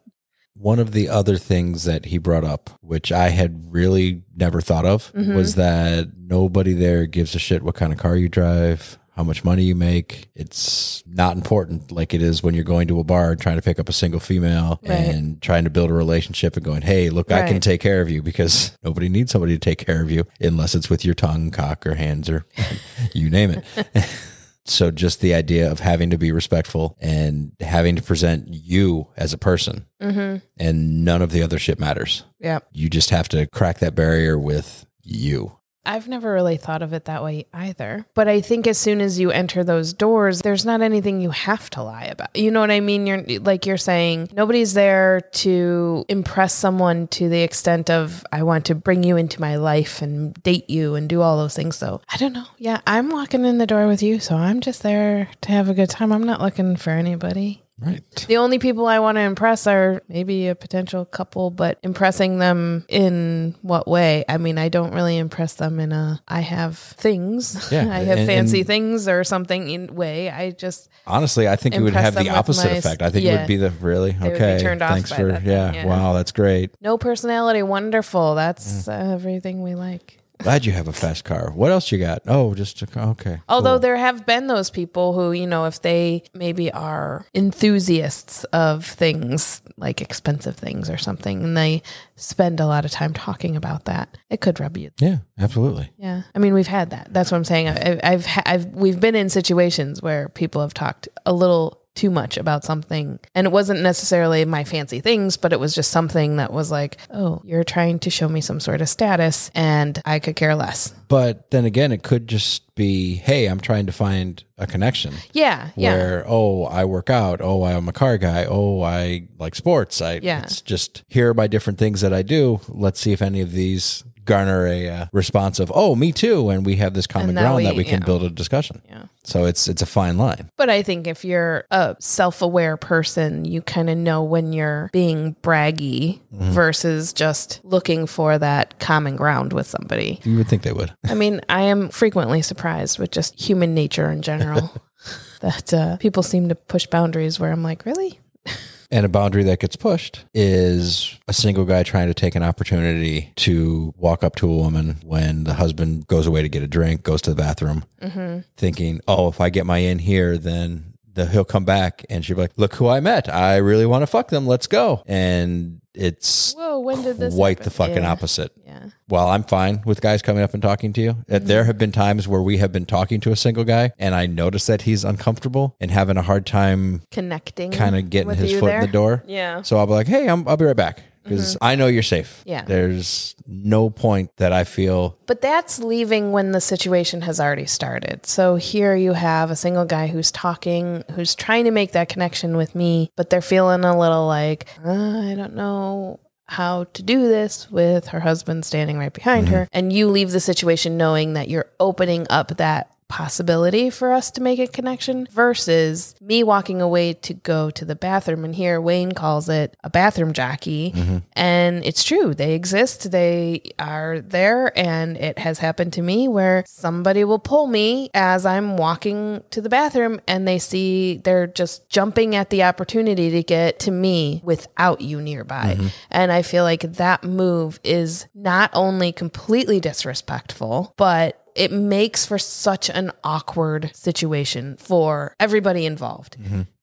One of the other things that he brought up, which I had really never thought of, Mm-hmm. was that nobody there gives a shit what kind of car you drive, how much money you make. It's not important like it is when you're going to a bar and trying to pick up a single female Right. and trying to build a relationship and going, hey, look, I can take care of you because nobody needs somebody to take care of you unless it's with your tongue, cock, or hands, or you name it. So just the idea of having to be respectful and having to present you as a person Mm-hmm. and none of the other shit matters. Yeah. You just have to crack that barrier with you. I've never really thought of it that way either. But I think as soon as you enter those doors, there's not anything you have to lie about. You know what I mean? You're like you're saying, nobody's there to impress someone to the extent of I want to bring you into my life and date you and do all those things. So I don't know. Yeah, I'm walking in the door with you, so I'm just there to have a good time. I'm not looking for anybody. Right. The only people I want to impress are maybe a potential couple, but impressing them in what way? I mean, I don't really impress them in a I have things, Yeah, I have and- fancy and- things or something in way. I just Honestly, I think it would have the opposite my- effect. I think it would be the really okay. turned off thanks by for yeah, yeah. Wow, that's great. no personality, wonderful. That's Mm. everything we like. Glad you have a fast car. What else you got? Oh, just a, okay. Although cool. there have been those people who, you know, if they maybe are enthusiasts of things like expensive things or something, and they spend a lot of time talking about that, it could rub you yeah, absolutely. Yeah, I mean we've had that. That's what I'm saying. I, I've I've we've been in situations where people have talked a little too much about something, and it wasn't necessarily my fancy things, but it was just something that was like, oh, you're trying to show me some sort of status, and I could care less. But then again, it could just be, hey, I'm trying to find a connection. Yeah, yeah, where oh I work out, oh I'm a car guy, oh I like sports. I Yeah. it's just here are my different things that I do. Let's see if any of these garner a uh, response of oh me too, and we have this common now ground we- that we can yeah. build a discussion. yeah. So it's it's a fine line. But I think if you're a self-aware person, you kind of know when you're being braggy versus just looking for that common ground with somebody. You would think they would. I mean, I am frequently surprised with just human nature in general that uh, people seem to push boundaries where I'm like, really? And a boundary that gets pushed is a single guy trying to take an opportunity to walk up to a woman when the husband goes away to get a drink, goes to the bathroom, thinking, oh, if I get my in here, then the, he'll come back and she'll be like, look who I met. I really want to fuck them. Let's go. And it's Whoa, when did this quite happen? the fucking Yeah. opposite. Yeah. Well, I'm fine with guys coming up and talking to you. Uh, Mm-hmm. There have been times where we have been talking to a single guy and I notice that he's uncomfortable and having a hard time Connecting. kind of getting his foot in the door. Yeah. So I'll be like, hey, I'm, I'll be right back because I know you're safe. Yeah. There's no point that I feel. But that's leaving when the situation has already started. So here you have a single guy who's talking, who's trying to make that connection with me, but they're feeling a little like, uh, I don't know. how to do this with her husband standing right behind her. And you leave the situation knowing that you're opening up that possibility for us to make a connection versus me walking away to go to the bathroom. And here Wayne calls it a bathroom jockey. Mm-hmm. And it's true, they exist, they are there. And it has happened to me where somebody will pull me as I'm walking to the bathroom and they see they're just jumping at the opportunity to get to me without you nearby. Mm-hmm. And I feel like that move is not only completely disrespectful, but it makes for such an awkward situation for everybody involved.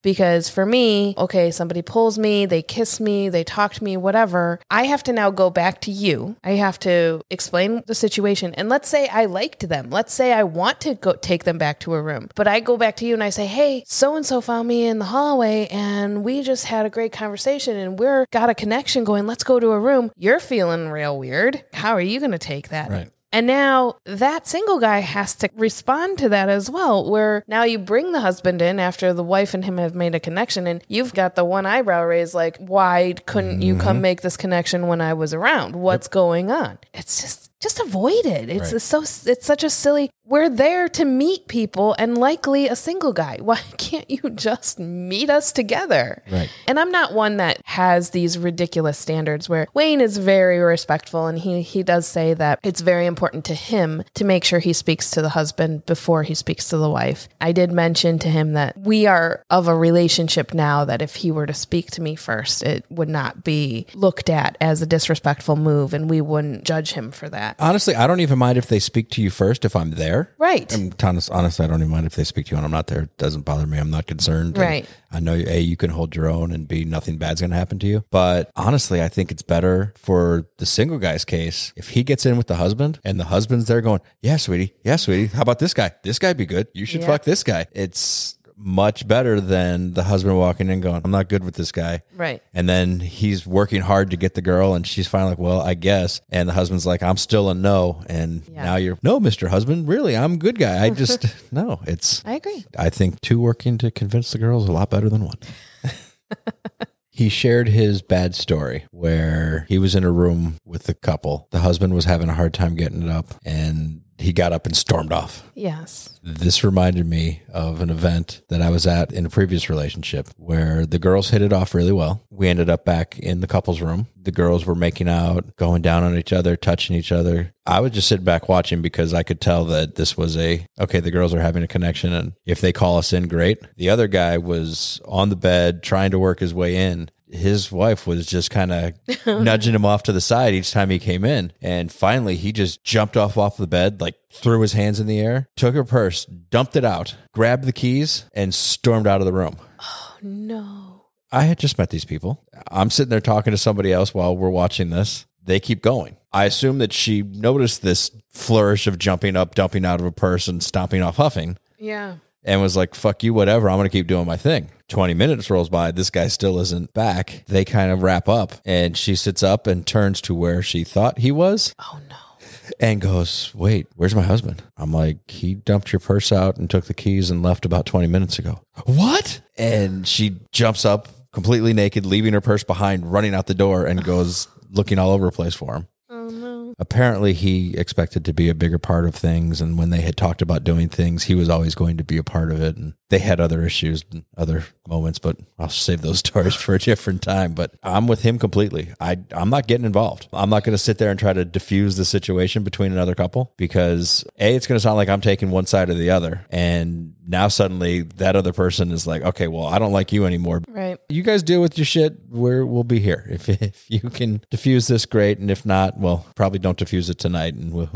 Because for me, okay, somebody pulls me, they kiss me, they talk to me, whatever. I have to now go back to you. I have to explain the situation. And let's say I liked them. Let's say I want to go take them back to a room. But I go back to you and I say, "Hey, so and so found me in the hallway and we just had a great conversation and we're got a connection going. Let's go to a room." You're feeling real weird. How are you going to take that? Right. And now that single guy has to respond to that as well, where now you bring the husband in after the wife and him have made a connection, and you've got the one eyebrow raised, like, why couldn't you come mm-hmm. make this connection when I was around? What's going on? It's just just avoid it. It's Right. so it's such a silly. We're there to meet people and likely a single guy. Why can't you just meet us together? Right. And I'm not one that has these ridiculous standards where Wayne is very respectful and he he does say that it's very important to him to make sure he speaks to the husband before he speaks to the wife. I did mention to him that we are of a relationship now that if he were to speak to me first, it would not be looked at as a disrespectful move and we wouldn't judge him for that. Honestly, I don't even mind if they speak to you first if I'm there. Right. I'm honest, honestly, I don't even mind if they speak to you and I'm not there. It doesn't bother me. I'm not concerned. And Right. I know A, you can hold your own and B, nothing bad's going to happen to you. But honestly, I think it's better for the single guy's case if he gets in with the husband and the husband's there going, Yeah, sweetie. Yeah, sweetie. How about this guy? This guy be good. You should Yeah. fuck this guy. It's much better than the husband walking in going, I'm not good with this guy. Right. And then he's working hard to get the girl, and she's finally like, Well, I guess. And the husband's like, I'm still a no. And Yeah. now you're, No, Mr. Husband, really, I'm a good guy. I just, no, it's, I agree. I think two working to convince the girl is a lot better than one. he shared his bad story where he was in a room with the couple. The husband was having a hard time getting it up, and he got up and stormed off. Yes. This reminded me of an event that I was at in a previous relationship where the girls hit it off really well. We ended up back in the couple's room. The girls were making out, going down on each other, touching each other. I was just sitting back watching because I could tell that this was a okay, the girls are having a connection. And if they call us in, great. The other guy was on the bed trying to work his way in his wife was just kind of nudging him off to the side each time he came in. And finally, he just jumped off off the bed, like threw his hands in the air, took her purse, dumped it out, grabbed the keys, and stormed out of the room. Oh, no. I had just met these people. I'm sitting there talking to somebody else while we're watching this. They keep going. I assume that she noticed this flourish of jumping up, dumping out of a purse, and stomping off huffing Yeah. and was like, fuck you, whatever. I'm going to keep doing my thing. 20 minutes rolls by. This guy still isn't back. They kind of wrap up and she sits up and turns to where she thought he was Oh no. and goes, wait, where's my husband? I'm like, he dumped your purse out and took the keys and left about 20 minutes ago. What? And she jumps up completely naked, leaving her purse behind, running out the door and goes looking all over the place for him. Apparently he expected to be a bigger part of things and when they had talked about doing things he was always going to be a part of it and they had other issues and other moments but i'll save those stories for a different time but i'm with him completely i i'm not getting involved i'm not going to sit there and try to diffuse the situation between another couple because a it's going to sound like i'm taking one side or the other and now suddenly that other person is like okay well i don't like you anymore Right. you guys deal with your shit. We're we'll be here. If if you can diffuse this, great. And if not, well, probably don't diffuse it tonight. And we'll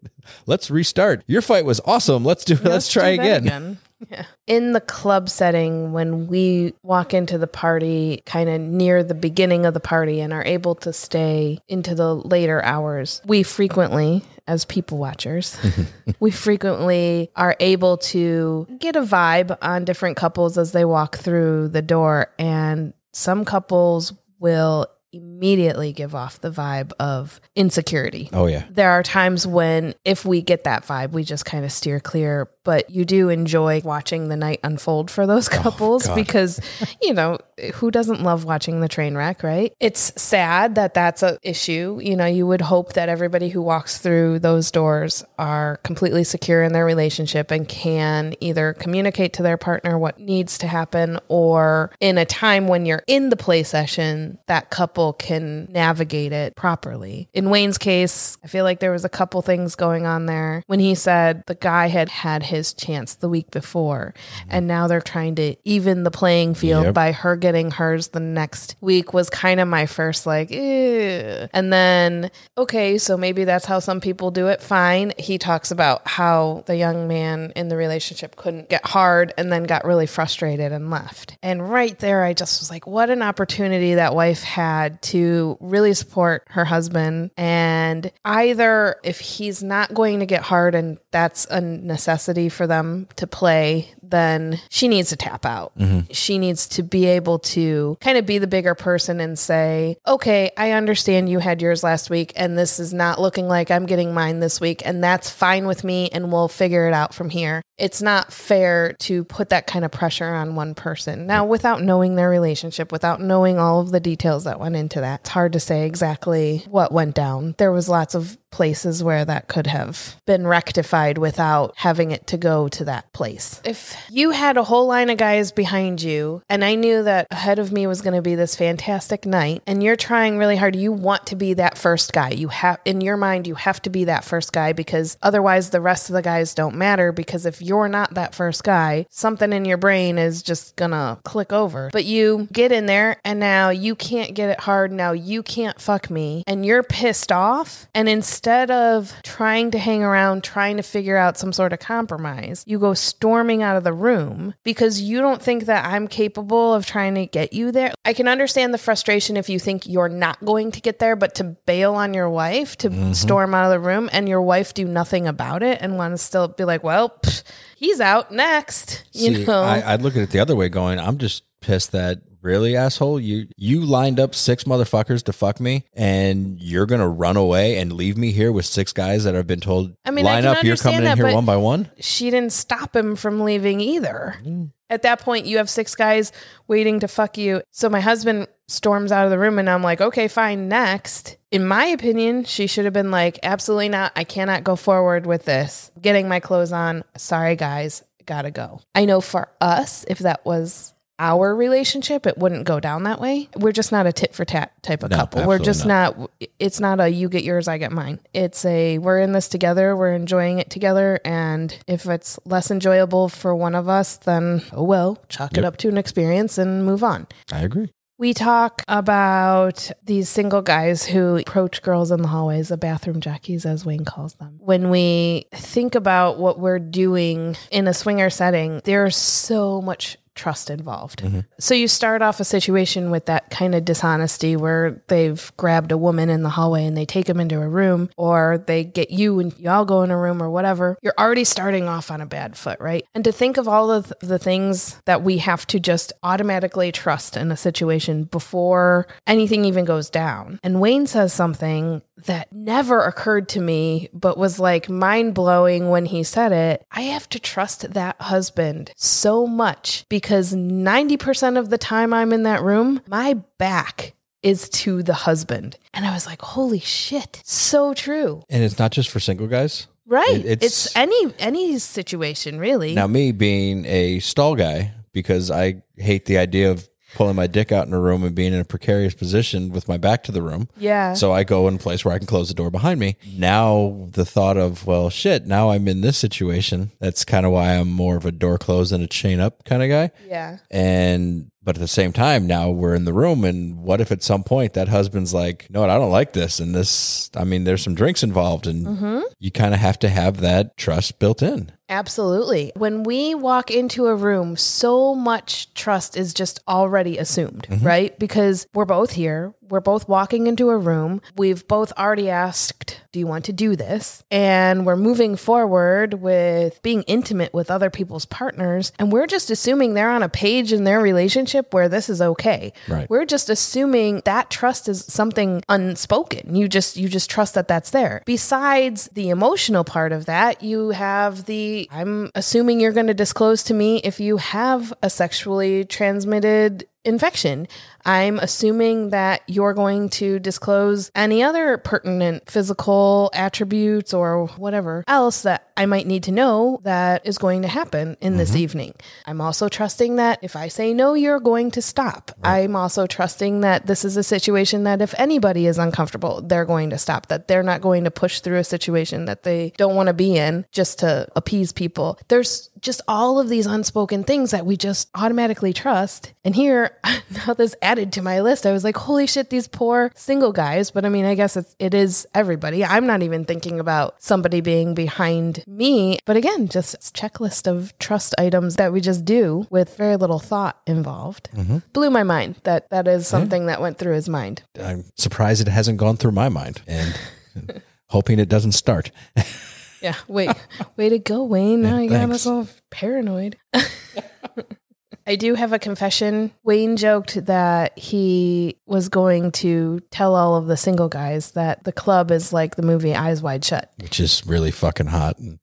let's restart. Your fight was awesome. Let's do. let's, try do that again. Yeah. In the club setting, when we walk into the party kind of near the beginning of the party and are able to stay into the later hours, we frequently, as people watchers, we frequently are able to get a vibe on different couples as they walk through the door. And some couples will immediately give off the vibe of insecurity Oh yeah. there are times when if we get that vibe we just kind of steer clear but you do enjoy watching the night unfold for those oh, couples God. because, you know, who doesn't love watching the train wreck, right? It's sad that that's an issue. You know, you would hope that everybody who walks through those doors are completely secure in their relationship and can either communicate to their partner what needs to happen or in a time when you're in the play session, that couple can navigate it properly. In Wayne's case, I feel like there was a couple things going on there when he said the guy had had his chance the week before. And now they're trying to even the playing field Yep. by her getting hers the next week was kind of my first like Ew. and then okay so maybe that's how some people do it. Fine. He talks about how the young man in the relationship couldn't get hard and then got really frustrated and left. And right there i just was like what an opportunity that wife had to really support her husband. And either if he's not going to get hard and that's a necessity for them to play then she needs to tap out mm-hmm. she needs to be able to kind of be the bigger person and say, okay, I understand you had yours last week and this is not looking like I'm getting mine this week. And that's fine with me and we'll figure it out from here. It's not fair to put that kind of pressure on one person. Now, without knowing their relationship, without knowing all of the details that went into that, it's hard to say exactly what went down. There was lots of places where that could have been rectified without having it to go to that place. If you had a whole line of guys behind you and I knew that ahead of me was going to be this fantastic night and you're trying really hard, you want to be that first guy. You have in your mind you have to be that first guy because otherwise the rest of the guys don't matter because if you're not that first guy, something in your brain is just to click over. But you get in there and now you can't get it hard. Now you can't fuck me and you're pissed off and instead of trying to hang around trying to figure out some sort of compromise, you go storming out of the room because you don't think that I'm capable of trying to get you there. I can understand the frustration if you think you're not going to get there, but to bail on your wife, to mm-hmm. storm out of the room and your wife do nothing about it and want to still be like, well, pff, he's out next, you See, know? I, I'd look at it the other way, going, I'm just pissed that really asshole you you lined up six motherfuckers to fuck me and you're gonna run away and leave me here with six guys that have been told I mean, line can up you're coming in here one by one she didn't stop him from leaving either. Mm. At that point, you have six guys waiting to fuck you. So my husband storms out of the room, and I'm like, okay, fine, next. In my opinion, she should have been like, absolutely not. I cannot go forward with this. Getting my clothes on. Sorry, guys, gotta go. I know for us, if that was our relationship, it wouldn't go down that way. We're just not a tit for tat type of No, couple. We're just not. It's not a you get yours, I get mine. It's a we're in this together. We're enjoying it together, and if it's less enjoyable for one of us, then oh well, chalk it up to an experience and move on. I agree We talk about these single guys who approach girls in the hallways, the bathroom jockeys, as Wayne calls them. When we think about what we're doing in a swinger setting, there's so much trust involved. Mm-hmm. So you start off a situation with that kind of dishonesty where they've grabbed a woman in the hallway and they take them into a room or they get you and y'all go in a room or whatever. You're already starting off on a bad foot, right? And to think of all of the things that we have to just automatically trust in a situation before anything even goes down. And Wayne says something that never occurred to me, but was like mind blowing when he said it. I have to trust that husband so much because 90% of the time I'm in that room, my back is to the husband. And I was like, holy shit, so true. and it's not just for single guys Right. It- it's- it's, any any situation really. now me being a stall guy because i hate the idea of pulling my dick out in a room and being in a precarious position with my back to the room yeah. So I go in a place where I can close the door behind me. Now the thought of, well, shit, now I'm in this situation. That's kind of why I'm more of a door closed and a chain up kind of guy. yeah. And but at the same time, now we're in the room, and what if at some point that husband's like, "No, I don't like this," and this. I mean, there's some drinks involved, and Mm-hmm. you kind of have to have that trust built in. Absolutely. When we walk into a room, so much trust is just already assumed, mm-hmm. right? Because we're both here. We're both walking into a room. We've both already asked, Do you want to do this? And we're moving forward with being intimate with other people's partners. And we're just assuming they're on a page in their relationship where this is okay. Right. We're just assuming that trust is something unspoken. You just you just trust that that's there. Besides the emotional part of that, you have the I'm assuming you're going to disclose to me if you have a sexually transmitted infection. I'm assuming that you're going to disclose any other pertinent physical attributes or whatever else that I might need to know that is going to happen in this mm-hmm. evening. I'm also trusting that if I say no, you're going to stop. I'm also trusting that this is a situation that if anybody is uncomfortable, they're going to stop, that they're not going to push through a situation that they don't want to be in just to appease people. There's just all of these unspoken things that we just automatically trust. And here, now this added to my list, I was like, holy shit, these poor single guys. But I mean, I guess it's, it is everybody. I'm not even thinking about somebody being behind me. But again, just checklist of trust items that we just do with very little thought involved. Mm-hmm. Blew my mind that that is something that went through his mind. I'm surprised it hasn't gone through my mind and hoping it doesn't start. Yeah, wait, way to go, Wayne. Now you got thanks. us all paranoid. I do have a confession. Wayne joked that he was going to tell all of the single guys that the club is like the movie Eyes Wide Shut. which is really fucking hot. And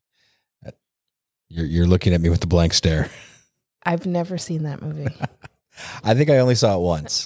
you're you're looking at me with a blank stare. I've never seen that movie. I think I only saw it once,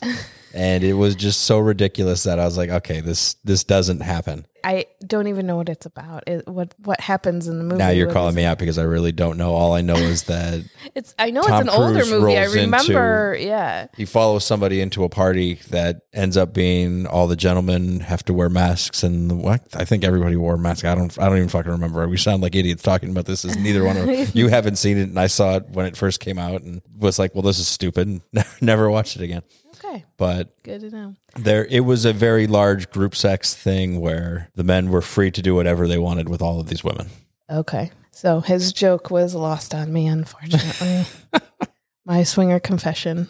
and it was just so ridiculous that I was like, okay, this this doesn't happen. I don't even know what it's about. It, what what happens in the movie? now you're calling me out because I really don't know. All I know is that It's I know Tom it's an older movie. I remember. yeah. he follows somebody into a party that ends up being all the gentlemen have to wear masks, and what I think everybody wore masks. I don't I don't even fucking remember. We sound like idiots talking about this. Is neither one of you haven't seen it, and I saw it when it first came out, and was like, well, this is stupid. Never watched it again. Okay. But Good to know. there it was a very large group sex thing where the men were free to do whatever they wanted with all of these women Okay. So his joke was lost on me, unfortunately. My swinger confession.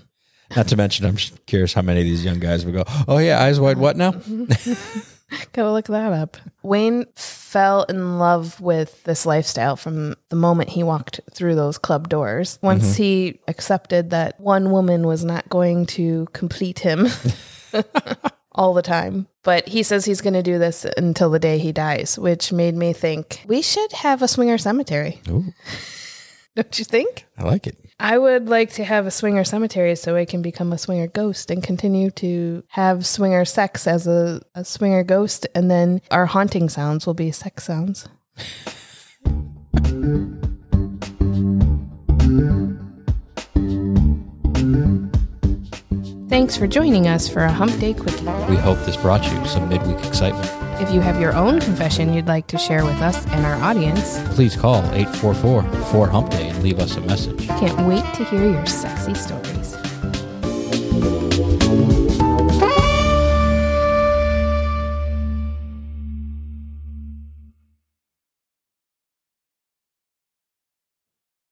not to mention i'm curious how many of these young guys would go oh yeah eyes wide what now Gotta look that up. Wayne fell in love with this lifestyle from the moment he walked through those club doors. Once mm-hmm. he accepted that one woman was not going to complete him all the time. But he says he's going to do this until the day he dies, which made me think we should have a swinger cemetery. Ooh. Don't you think? i like it I would like to have a swinger cemetery so I can become a swinger ghost and continue to have swinger sex as a, a swinger ghost. And then our haunting sounds will be sex sounds. Thanks for joining us for a hump day quickie. we hope this brought you some midweek excitement if you have your own confession you'd like to share with us and our audience, please call 844 4 Hump Day and leave us a message. Can't wait to hear your sexy stories.